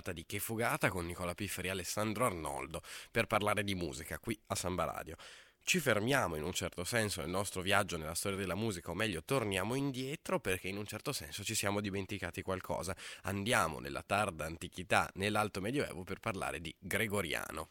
Puntata di Che Fugata con Nicola Pifferi e Alessandro Arnoldo per parlare di musica qui a Samba Radio. Ci fermiamo in un certo senso nel nostro viaggio nella storia della musica, o meglio torniamo indietro perché in un certo senso ci siamo dimenticati qualcosa. Andiamo nella tarda antichità, nell'alto medioevo per parlare di Gregoriano.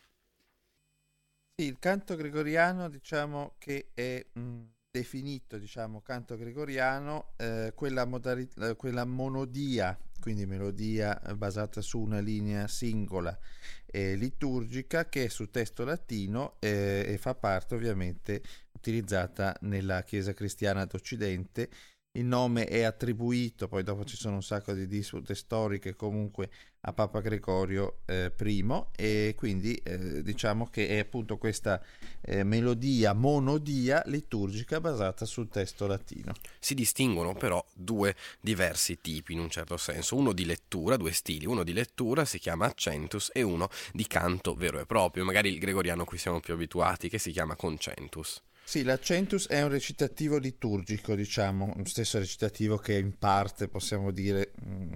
Sì, il canto gregoriano diciamo che è mh, definito diciamo canto gregoriano eh, quella, modalità, quella monodia quindi melodia basata su una linea singola eh, liturgica che è su testo latino eh, e fa parte ovviamente utilizzata nella Chiesa cristiana d'Occidente. Il nome è attribuito, poi dopo ci sono un sacco di dispute storiche comunque a Papa Gregorio eh, I e quindi eh, diciamo che è appunto questa eh, melodia, monodia liturgica basata sul testo latino. Si distinguono però due diversi tipi in un certo senso, uno di lettura, due stili, uno di lettura si chiama accentus e uno di canto vero e proprio, magari il gregoriano a cui siamo più abituati che si chiama concentus. Sì, l'accentus è un recitativo liturgico, diciamo, lo stesso recitativo che in parte possiamo dire, mm,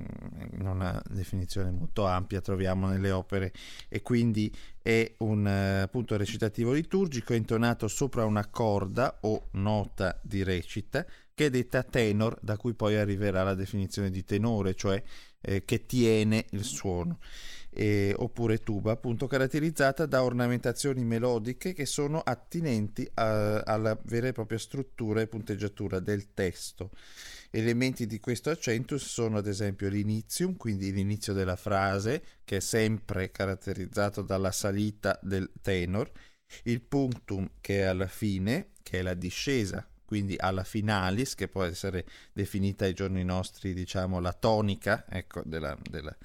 in una definizione molto ampia, troviamo nelle opere e quindi è un appunto recitativo liturgico intonato sopra una corda o nota di recita che è detta tenor, da cui poi arriverà la definizione di tenore, cioè eh, che tiene il suono eh, oppure tuba, appunto caratterizzata da ornamentazioni melodiche che sono attinenti a, alla vera e propria struttura e punteggiatura del testo. Elementi di questo accentus sono ad esempio l'inizium, quindi l'inizio della frase, che è sempre caratterizzato dalla salita del tenor, il punctum, che è alla fine, che è la discesa, quindi alla finalis, che può essere definita ai giorni nostri, diciamo, la tonica ecco, della, della,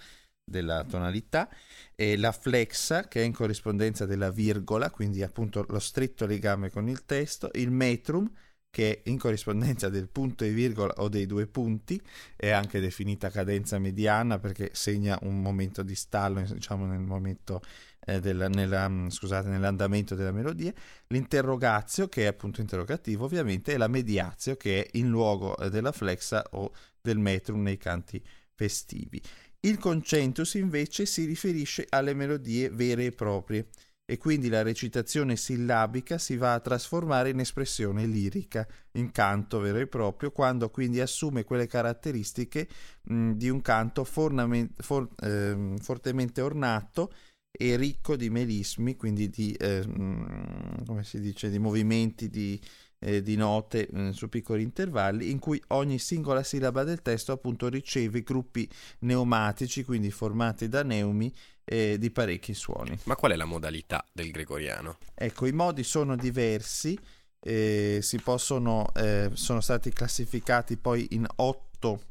della tonalità, e la flexa che è in corrispondenza della virgola, quindi appunto lo stretto legame con il testo, il metrum che è in corrispondenza del punto e virgola o dei due punti, è anche definita cadenza mediana perché segna un momento di stallo, diciamo nel momento eh, della, nella, mm, scusate, nell'andamento della melodia, l'interrogazio che è appunto interrogativo ovviamente e la mediazio che è in luogo eh, della flexa o del metrum nei canti festivi. Il concentus invece si riferisce alle melodie vere e proprie e quindi la recitazione sillabica si va a trasformare in espressione lirica, in canto vero e proprio, quando quindi assume quelle caratteristiche mh, di un canto fornament- for- eh, fortemente ornato e ricco di melismi, quindi di, eh, mh, dice, di movimenti, di, eh, di note eh, su piccoli intervalli in cui ogni singola sillaba del testo appunto riceve gruppi neumatici, quindi formati da neumi eh, di parecchi suoni. Ma qual è la modalità del gregoriano? Ecco, i modi sono diversi, eh, si possono, eh, sono stati classificati poi in otto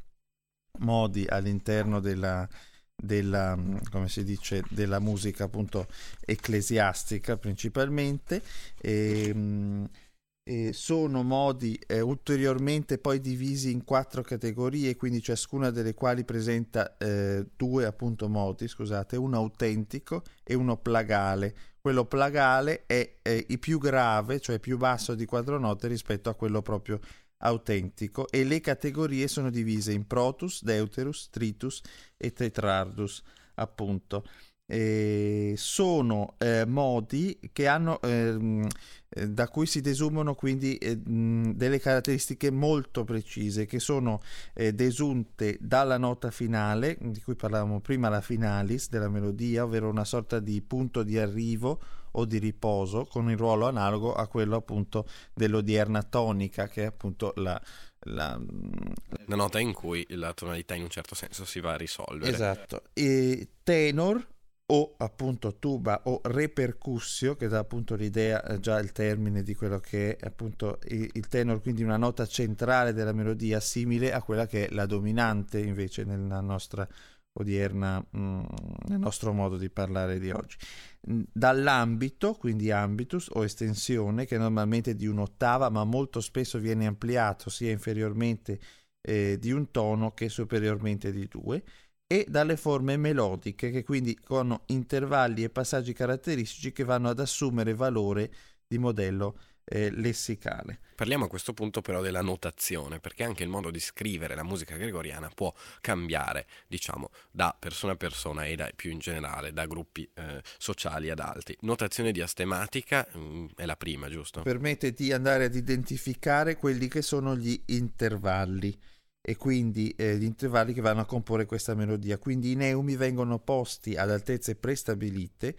modi all'interno della, della, come si dice, della musica appunto ecclesiastica principalmente. E, ehm, eh, sono modi eh, ulteriormente poi divisi in quattro categorie, quindi ciascuna delle quali presenta eh, due appunto modi, scusate, uno autentico e uno plagale. Quello plagale è, il più grave, cioè più basso di quattro note rispetto a quello proprio autentico e le categorie sono divise in protus, deuterus, tritus e tetrardus, appunto. Eh, sono eh, modi che hanno, ehm, eh, da cui si desumono quindi eh, delle caratteristiche molto precise che sono eh, desunte dalla nota finale, di cui parlavamo prima, la finalis della melodia, ovvero una sorta di punto di arrivo o di riposo con il ruolo analogo a quello appunto dell'odierna tonica che è appunto la, la, la, nota in cui la tonalità in un certo senso si va a risolvere. Esatto. E tenor o appunto tuba o repercussio che dà appunto l'idea eh, già il termine di quello che è appunto il, tenor quindi una nota centrale della melodia simile a quella che è la dominante invece nella nostra odierna mh, mm, nel nostro modo di parlare di oggi. Dall'ambito quindi ambitus o estensione che normalmente è di un'ottava ma molto spesso viene ampliato sia inferiormente eh, di un tono che superiormente di due e dalle forme melodiche che quindi con intervalli e passaggi caratteristici che vanno ad assumere valore di modello eh, lessicale. Parliamo a questo punto però della notazione, perché anche il modo di scrivere la musica gregoriana può cambiare, diciamo, da persona a persona e da, più in generale da gruppi eh, sociali ad altri. Notazione diastematica mh, mm, è la prima, giusto? Permette di andare ad identificare quelli che sono gli intervalli e quindi eh, gli intervalli che vanno a comporre questa melodia. Quindi i neumi vengono posti ad altezze prestabilite,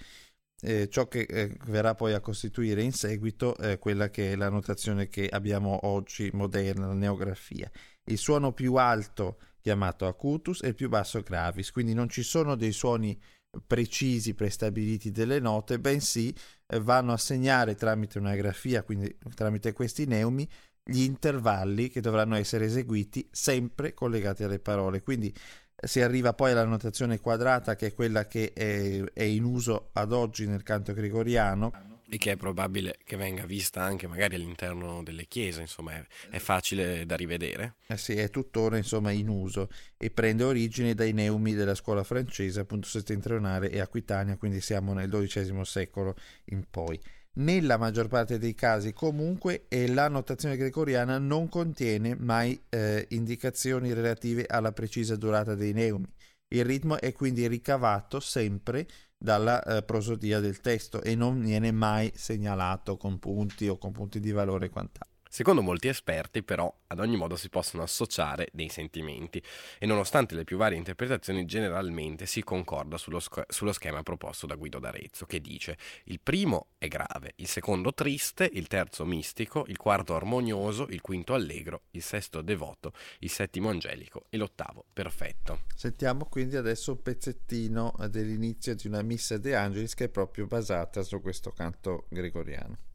eh, ciò che eh, verrà poi a costituire in seguito eh, quella che è la notazione che abbiamo oggi moderna, la neografia. Il suono più alto chiamato acutus e il più basso gravis, quindi non ci sono dei suoni precisi prestabiliti delle note, bensì eh, vanno a segnare tramite una grafia, quindi tramite questi neumi, gli intervalli che dovranno essere eseguiti sempre collegati alle parole. Quindi eh, si arriva poi alla notazione quadrata che è quella che è, è in uso ad oggi nel canto gregoriano e che è probabile che venga vista anche magari all'interno delle chiese, insomma è, è facile da rivedere. Eh sì, è tuttora insomma in uso e prende origine dai neumi della scuola francese, appunto settentrionale e aquitania, quindi siamo nel XII secolo in poi. Nella maggior parte dei casi comunque la notazione gregoriana non contiene mai eh, indicazioni relative alla precisa durata dei neumi. Il ritmo è quindi ricavato sempre dalla eh, prosodia del testo e non viene mai segnalato con punti o con punti di valore e quant'altro. Secondo molti esperti, però, ad ogni modo si possono associare dei sentimenti e nonostante le più varie interpretazioni, generalmente si concorda sullo, sc- sullo, schema proposto da Guido d'Arezzo, che dice il primo è grave, il secondo triste, il terzo mistico, il quarto armonioso, il quinto allegro, il sesto devoto, il settimo angelico e l'ottavo perfetto. Sentiamo quindi adesso un pezzettino dell'inizio di una Missa De Angelis che è proprio basata su questo canto gregoriano.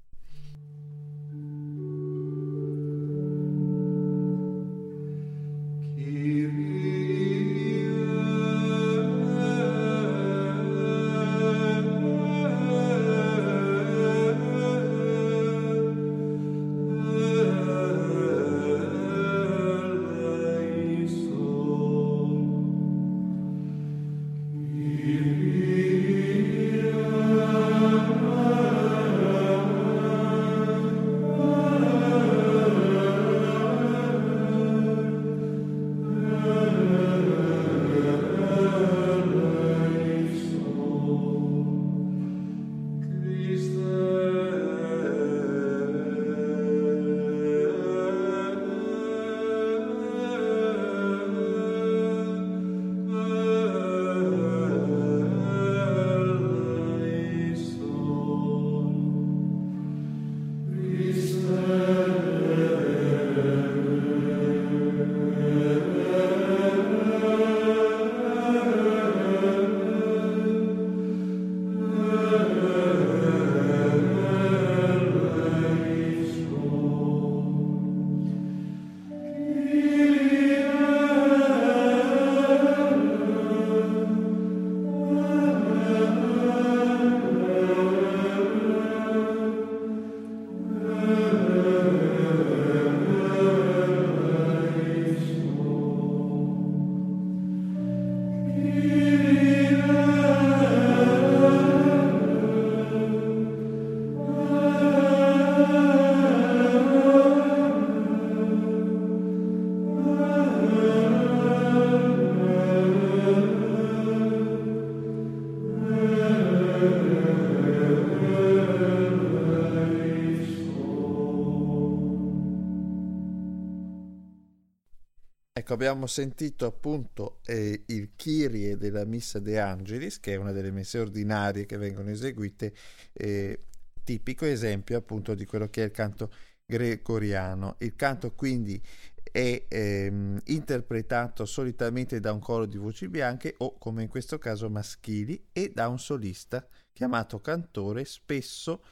Abbiamo sentito appunto eh, il Kyrie della Missa De Angelis, che è una delle messe ordinarie che vengono eseguite, eh, tipico esempio appunto di quello che è il canto gregoriano. Il canto quindi è ehm, interpretato solitamente da un coro di voci bianche o, come in questo caso, maschili e da un solista chiamato cantore, spesso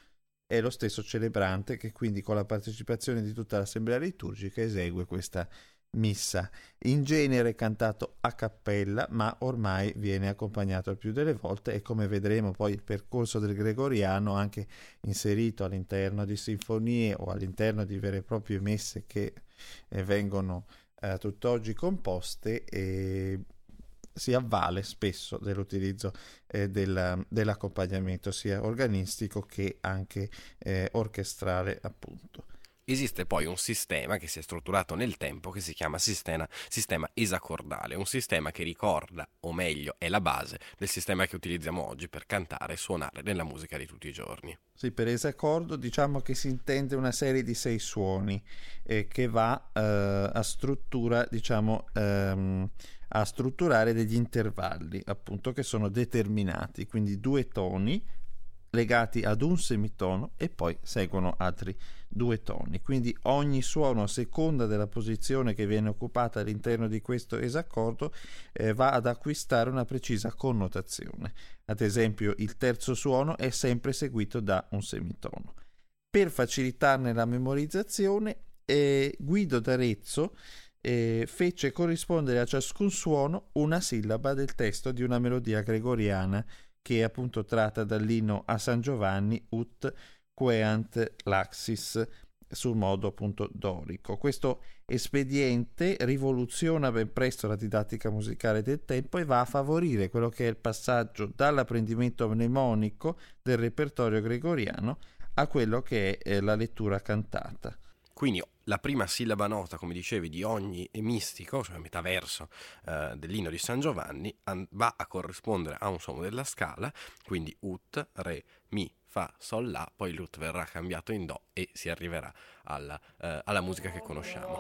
è lo stesso celebrante che quindi con la partecipazione di tutta l'assemblea liturgica esegue questa missa, in genere cantato a cappella, ma ormai viene accompagnato il più delle volte e come vedremo poi il percorso del gregoriano anche inserito all'interno di sinfonie o all'interno di vere e proprie messe che eh, vengono eh, tutt'oggi composte e si avvale spesso dell'utilizzo eh, del, dell'accompagnamento sia organistico che anche eh, orchestrale appunto. Esiste poi un sistema che si è strutturato nel tempo che si chiama sistema, sistema esacordale, un sistema che ricorda, o meglio è la base del sistema che utilizziamo oggi per cantare e suonare nella musica di tutti i giorni. Sì, per esaccordo diciamo che si intende una serie di sei suoni eh, che va eh, a struttura, diciamo, ehm, a strutturare degli intervalli, appunto, che sono determinati, quindi due toni legati ad un semitono e poi seguono altri due toni. Quindi ogni suono, a seconda della posizione che viene occupata all'interno di questo esaccordo, eh, va ad acquistare una precisa connotazione. Ad esempio, il terzo suono è sempre seguito da un semitono. Per facilitarne la memorizzazione, eh, Guido d'Arezzo eh, fece corrispondere a ciascun suono una sillaba del testo di una melodia gregoriana che appunto tratta dall'inno a San Giovanni ut queant laxis sul modo appunto dorico. Questo espediente rivoluziona ben presto la didattica musicale del tempo e va a favorire quello che è il passaggio dall'apprendimento mnemonico del repertorio gregoriano a quello che è eh, la lettura cantata. Quindi la prima sillaba nota, come dicevi, di ogni mistico, cioè metà verso eh, dell'inno di San Giovanni, an- va a corrispondere a un suono della scala, quindi ut, re, mi, fa, sol, la, poi l'ut verrà cambiato in do e si arriverà alla, eh, alla musica che conosciamo.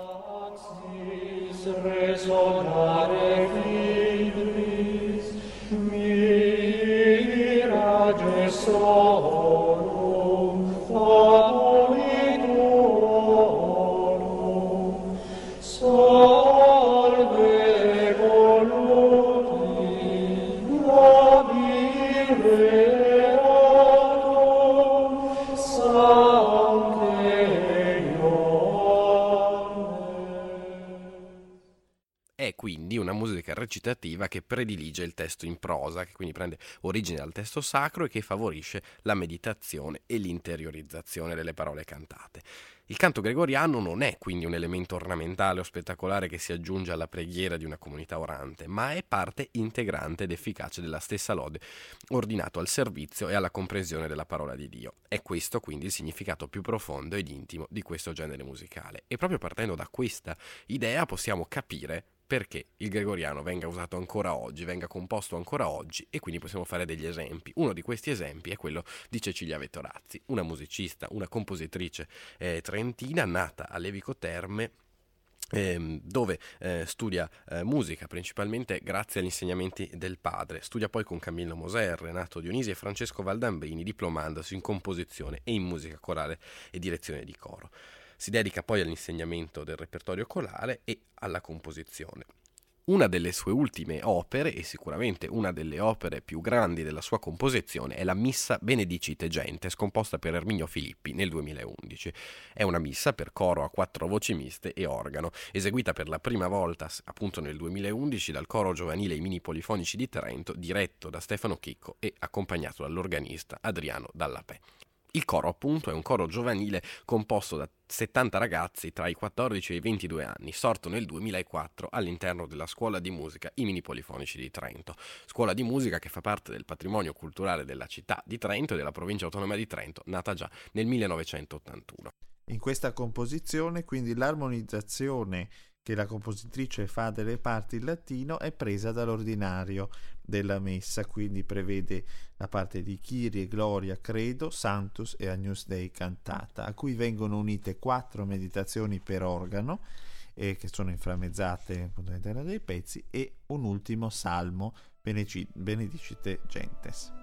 Recitativa che predilige il testo in prosa, che quindi prende origine dal testo sacro e che favorisce la meditazione e l'interiorizzazione delle parole cantate. Il canto gregoriano non è quindi un elemento ornamentale o spettacolare che si aggiunge alla preghiera di una comunità orante, ma è parte integrante ed efficace della stessa lode, ordinato al servizio e alla comprensione della parola di Dio. È questo quindi il significato più profondo ed intimo di questo genere musicale. E proprio partendo da questa idea possiamo capire perché il gregoriano venga usato ancora oggi, venga composto ancora oggi e quindi possiamo fare degli esempi. Uno di questi esempi è quello di Cecilia Vettorazzi, una musicista, una compositrice eh, trentina nata a Levico Terme ehm, dove eh, studia eh, musica principalmente grazie agli insegnamenti del padre. Studia poi con Camillo Moser, Renato Dionisi e Francesco Valdambrini, diplomandosi in composizione e in musica corale e direzione di coro. Si dedica poi all'insegnamento del repertorio corale e alla composizione. Una delle sue ultime opere, e sicuramente una delle opere più grandi della sua composizione, è la Missa Benedicite Gentes, composta per Erminio Filippi nel 2011. È una missa per coro a quattro voci miste e organo, eseguita per la prima volta appunto nel 2011 dal coro giovanile I Mini Polifonici di Trento, diretto da Stefano Chicco e accompagnato dall'organista Adriano Dallapè. Il coro, appunto, è un coro giovanile composto da 70 ragazzi tra i 14 e i 22 anni, sorto nel 2004 all'interno della Scuola di Musica I Mini Polifonici di Trento. Scuola di musica che fa parte del patrimonio culturale della città di Trento e della provincia autonoma di Trento, nata già nel 1981. In questa composizione, quindi, l'armonizzazione che la compositrice fa delle parti in latino è presa dall'ordinario della messa, quindi prevede la parte di Kyrie, Gloria, Credo, Santus e Agnus Dei cantata, a cui vengono unite quattro meditazioni per organo eh, che sono inframmezzate all'interno dei pezzi e un ultimo salmo benedicite gentes.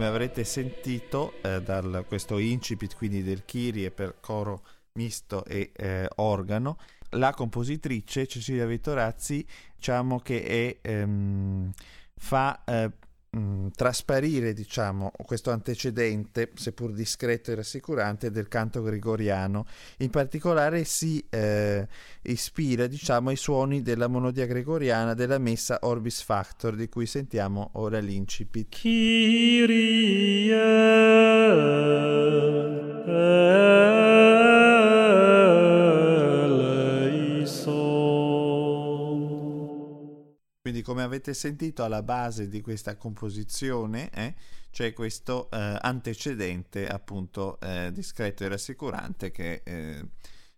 Come avrete sentito eh, da questo incipit quindi del Kyrie per coro misto e eh, organo, la compositrice Cecilia Vittorazzi diciamo che è, ehm, fa eh, mh, mm, trasparire diciamo, questo antecedente, seppur discreto e rassicurante, del canto gregoriano. In particolare si eh, ispira diciamo, ai suoni della monodia gregoriana della messa Orbis Factor, di cui sentiamo ora l'incipit. Kyrie come avete sentito alla base di questa composizione eh, c'è questo eh, antecedente appunto eh, discreto e rassicurante che eh,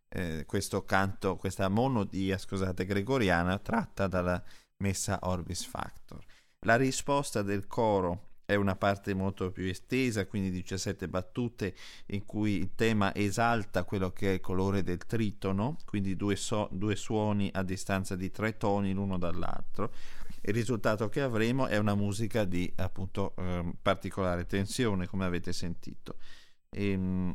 eh, questo canto, questa monodia scusate, gregoriana tratta dalla messa Orbis Factor. La risposta del coro è una parte molto più estesa, quindi 17 battute in cui il tema esalta quello che è il colore del tritono, quindi due, so- due suoni a distanza di tre toni l'uno dall'altro. Il risultato che avremo è una musica di appunto eh, particolare tensione, come avete sentito. E, ehm,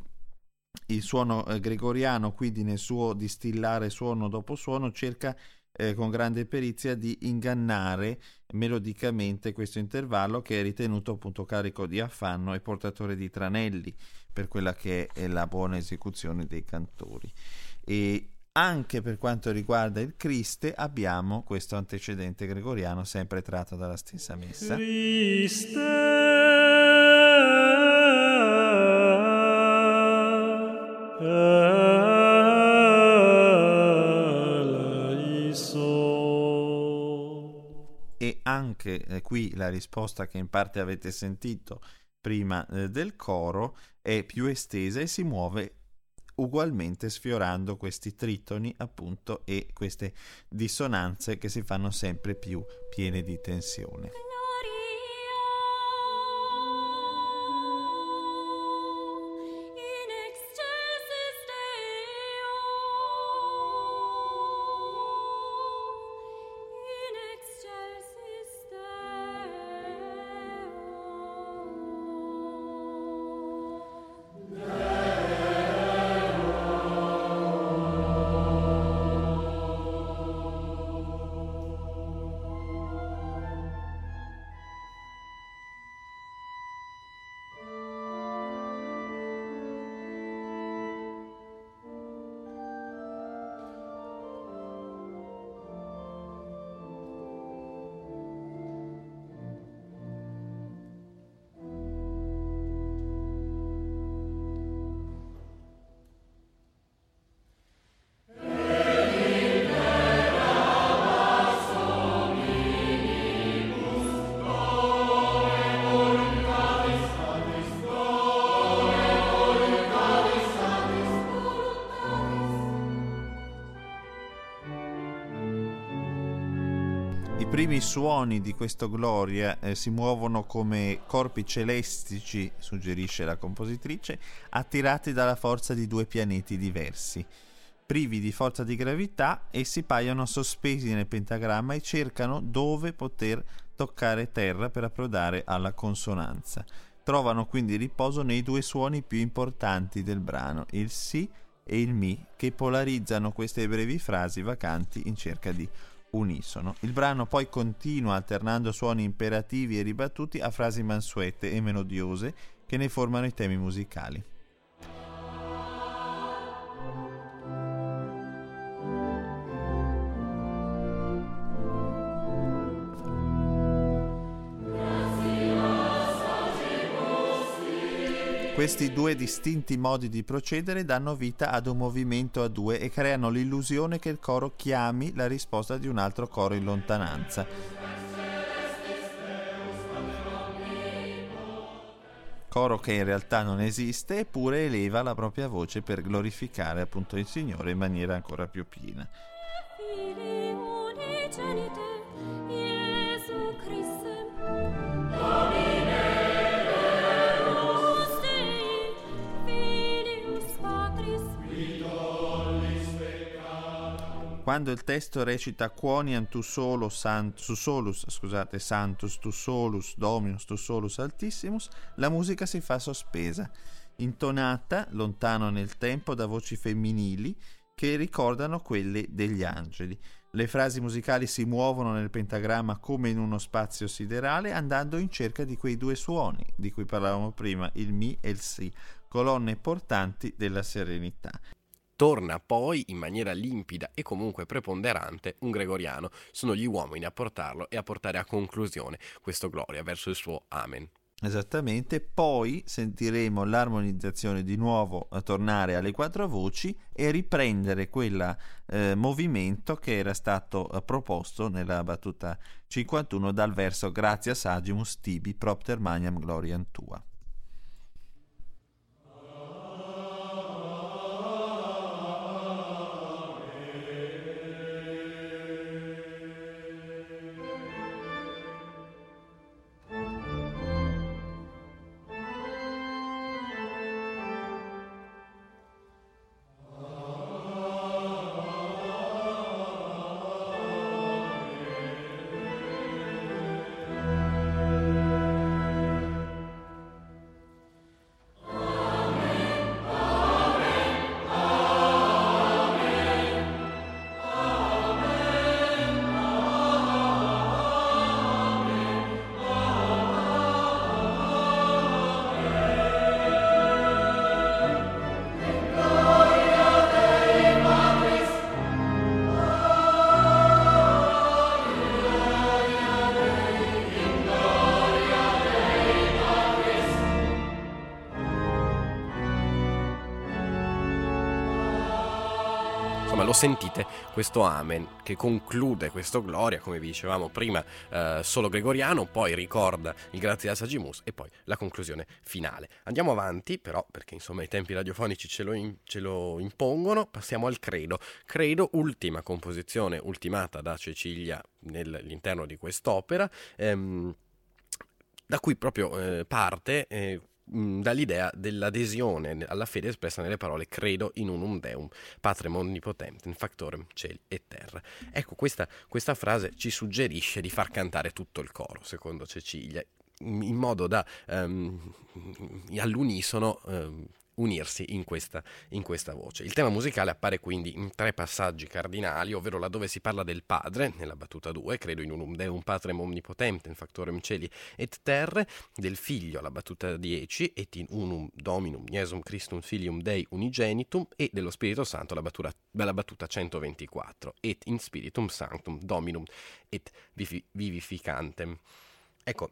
il suono eh, gregoriano, quindi nel suo distillare suono dopo suono, cerca eh, con grande perizia di ingannare melodicamente questo intervallo che è ritenuto appunto carico di affanno e portatore di tranelli per quella che è la buona esecuzione dei cantori. E anche per quanto riguarda il Criste abbiamo questo antecedente gregoriano sempre tratto dalla stessa messa. Christe anche eh, qui la risposta che in parte avete sentito prima eh, del coro è più estesa e si muove ugualmente sfiorando questi tritoni appunto e queste dissonanze che si fanno sempre più piene di tensione. Primi suoni di questo Gloria eh, si muovono come corpi celestici, suggerisce la compositrice, attirati dalla forza di due pianeti diversi. Privi di forza di gravità, essi paiono sospesi nel pentagramma e cercano dove poter toccare terra per approdare alla consonanza. Trovano quindi riposo nei due suoni più importanti del brano, il Si e il Mi, che polarizzano queste brevi frasi vacanti in cerca di unisono. Il brano poi continua alternando suoni imperativi e ribattuti a frasi mansuete e melodiose che ne formano i temi musicali. Questi due distinti modi di procedere danno vita ad un movimento a due e creano l'illusione che il coro chiami la risposta di un altro coro in lontananza. Coro che in realtà non esiste eppure eleva la propria voce per glorificare appunto il Signore in maniera ancora più piena. Quando il testo recita Quoniam tu solo sant, tu solus, scusate, santus tu solus dominus tu solus altissimus, la musica si fa sospesa, intonata lontano nel tempo da voci femminili che ricordano quelle degli angeli. Le frasi musicali si muovono nel pentagramma come in uno spazio siderale andando in cerca di quei due suoni di cui parlavamo prima, il mi e il si, colonne portanti della serenità. Torna poi in maniera limpida e comunque preponderante un gregoriano. Sono gli uomini a portarlo e a portare a conclusione questo gloria verso il suo Amen. Esattamente, poi sentiremo l'armonizzazione di nuovo a tornare alle quattro voci e riprendere quel eh, movimento che era stato eh, proposto nella battuta 51 dal verso Gratia Sagimus Tibi Propter Magnam Gloriam Tua. Sentite questo Amen che conclude questo Gloria, come vi dicevamo prima, eh, solo gregoriano, poi ricorda il Grazie a Sagimus e poi la conclusione finale. Andiamo avanti, però, perché insomma i tempi radiofonici ce lo, in, ce lo impongono, passiamo al Credo. Credo, ultima composizione ultimata da Cecilia nell'interno di quest'opera. Ehm, da cui proprio eh, parte eh, dall'idea dell'adesione alla fede espressa nelle parole credo in unum deum, patrem onnipotentem, factorem cieli e terra. Ecco, questa, questa frase ci suggerisce di far cantare tutto il coro, secondo Cecilia, in modo da um, all'unisono um, unirsi in questa, in questa, voce. Il tema musicale appare quindi in tre passaggi cardinali, ovvero laddove si parla del Padre, nella battuta 2, credo in unum Deum Patrem Omnipotente, in factorem celi et terre, del Figlio, alla battuta 10, et in unum Dominum Iesum Christum Filium Dei Unigenitum, e dello Spirito Santo, la battuta, la battuta 124, et in Spiritum Sanctum Dominum et vivificantem. Ecco,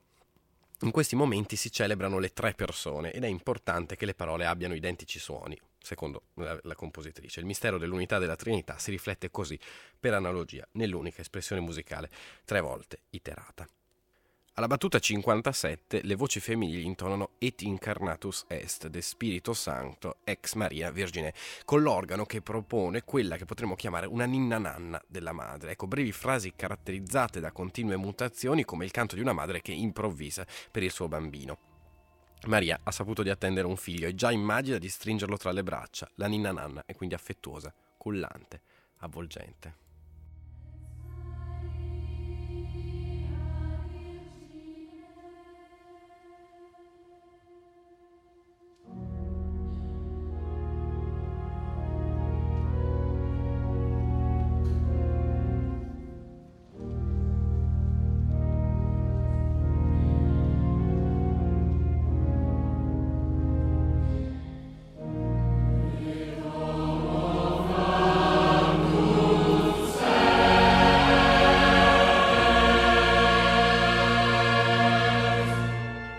in questi momenti si celebrano le tre persone ed è importante che le parole abbiano identici suoni, secondo la, la, compositrice. Il mistero dell'unità della Trinità si riflette così, per analogia, nell'unica espressione musicale, tre volte iterata. Alla battuta 57 le voci femminili intonano Et incarnatus est de Spirito Santo ex Maria Virgine, con l'organo che propone quella che potremmo chiamare una ninna nanna della madre. Ecco, brevi frasi caratterizzate da continue mutazioni come il canto di una madre che improvvisa per il suo bambino. Maria ha saputo di attendere un figlio e già immagina di stringerlo tra le braccia. La ninna nanna è quindi affettuosa, cullante, avvolgente.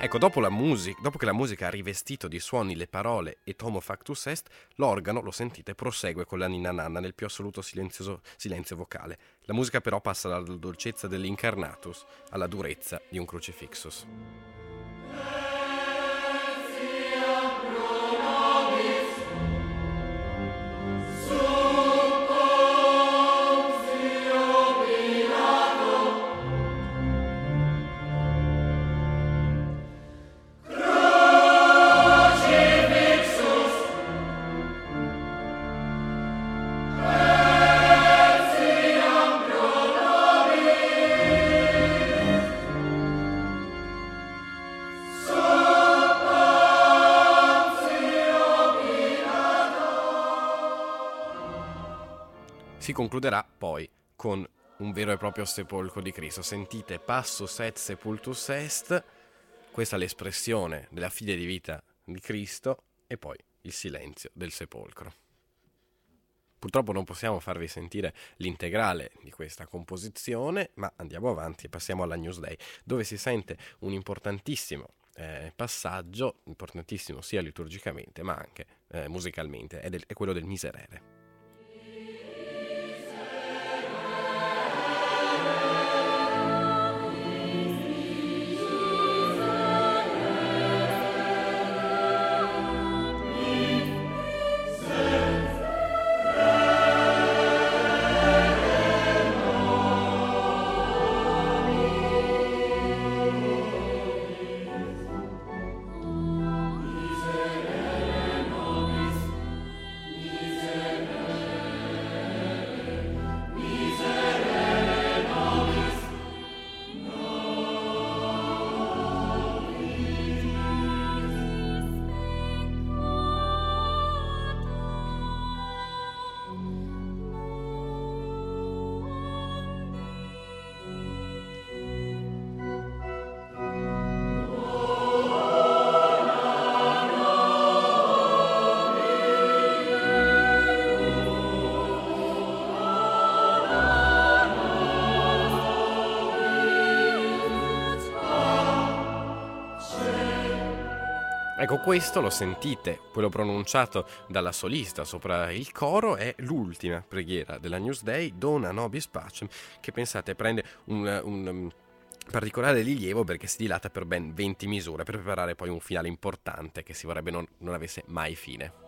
Ecco, dopo, music- dopo, che la musica ha rivestito di suoni le parole et homo factus est, l'organo, lo sentite, prosegue con la ninna nanna nel più assoluto silenzio vocale. La musica però passa dalla dolcezza dell'incarnatus alla durezza di un crucifixus. Si concluderà poi con un vero e proprio sepolcro di Cristo. Sentite passus et sepultus est, questa è l'espressione della fide di vita di Cristo e poi il silenzio del sepolcro. Purtroppo non possiamo farvi sentire l'integrale di questa composizione, ma andiamo avanti e passiamo alla Newsday, dove si sente un importantissimo eh, passaggio, importantissimo sia liturgicamente ma anche eh, musicalmente, è, del, è quello del miserere. Ecco, questo lo sentite, quello pronunciato dalla solista sopra il coro è l'ultima preghiera della Newsday, Dona Nobis Pacem, che pensate prende un, un um, particolare rilievo perché si dilata per ben 20 misure per preparare poi un finale importante che si vorrebbe non, non avesse mai fine.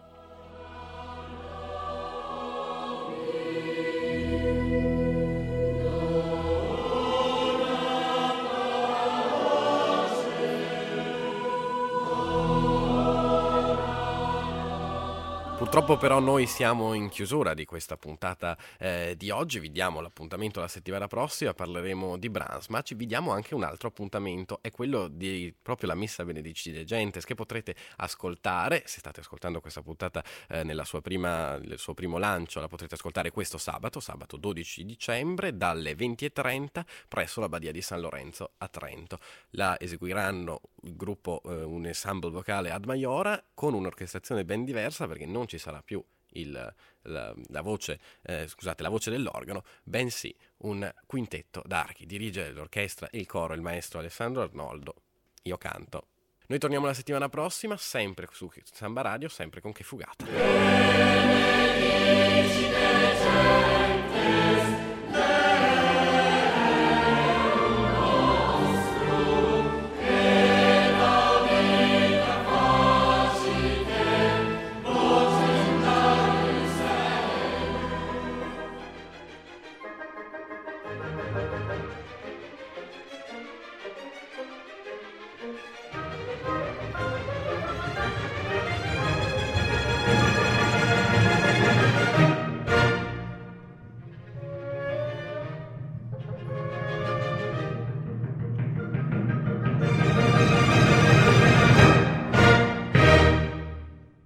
Purtroppo però noi siamo in chiusura di questa puntata eh, di oggi, vi diamo l'appuntamento la settimana prossima, parleremo di Brahms, ma ci vi diamo anche un altro appuntamento, è quello di proprio la Missa Benedicite Gentes che potrete ascoltare, se state ascoltando questa puntata eh, nel suo primo lancio, la potrete ascoltare questo sabato, sabato 12 dicembre, dalle 20.30 presso la Badia di San Lorenzo a Trento. La eseguiranno il gruppo, eh, un ensemble vocale ad Maiora con un'orchestrazione ben diversa perché non ci sarà più il, la, la, voce, eh, scusate, la voce dell'organo, bensì un quintetto d'archi. Dirige l'orchestra il coro il maestro Alessandro Arnoldo. Io canto. Noi torniamo la settimana prossima, sempre su Samba Radio, sempre con Che Fugata.